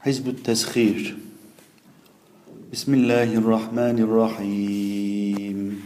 حزب التسخير. بسم الله الرحمن الرحيم.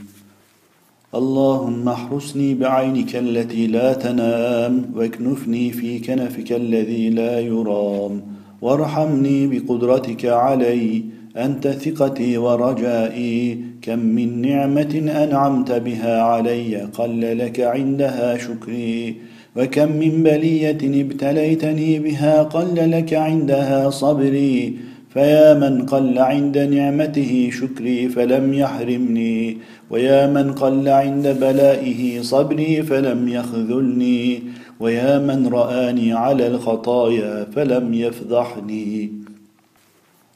اللهم احرسني بعينك التي لا تنام واكنفني في كنفك الذي لا يرام وارحمني بقدرتك علي أنت ثقتي ورجائي كم من نعمة أنعمت بها علي قل لك عندها شكري وكم من بلية ابتليتني بها قل لك عندها صبري فيا من قل عند نعمته شكري فلم يحرمني ويا من قل عند بلائه صبري فلم يخذلني ويا من رآني على الخطايا فلم يفضحني.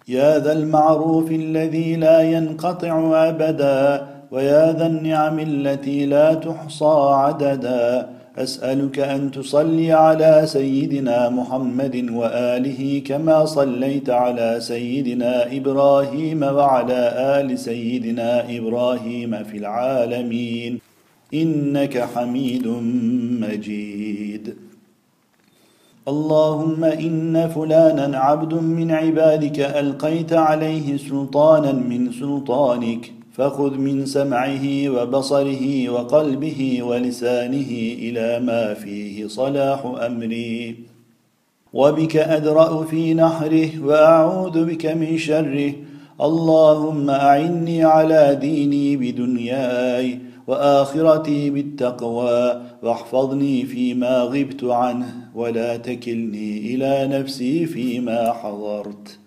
يا ذا المعروف الذي لا ينقطع أبدا ويا ذا النعم التي لا تحصى عددا أسألك أن تصلي على سيدنا محمد وآله كما صليت على سيدنا إبراهيم وعلى آل سيدنا إبراهيم في العالمين. إنك حميد مجيد. اللهم إن فلانا عبد من عبادك ألقيت عليه سلطانا من سلطانك. فخذ من سمعه وبصره وقلبه ولسانه إلى ما فيه صلاح أمري. وبك أدرأ في نحره وأعوذ بك من شره. اللهم أعني على ديني بدنياي وآخرتي بالتقوى. واحفظني فيما غبت عنه ولا تكلني إلى نفسي فيما حضرت.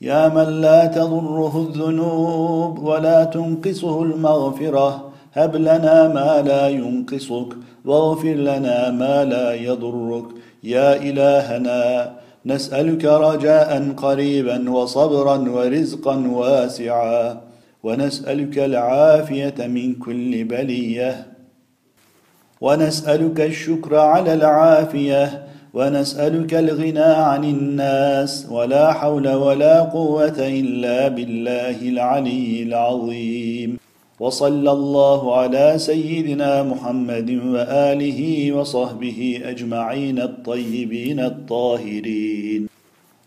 يا من لا تضره الذنوب ولا تنقصه المغفرة هب لنا ما لا ينقصك واغفر لنا ما لا يضرك. يا إلهنا نسألك رجاء قريبا وصبرا ورزقا واسعا ونسألك العافية من كل بلية ونسألك الشكر على العافية ونسألك الغنى عن الناس ولا حول ولا قوة إلا بالله العلي العظيم. وصلى الله على سيدنا محمد وآله وصحبه أجمعين الطيبين الطاهرين.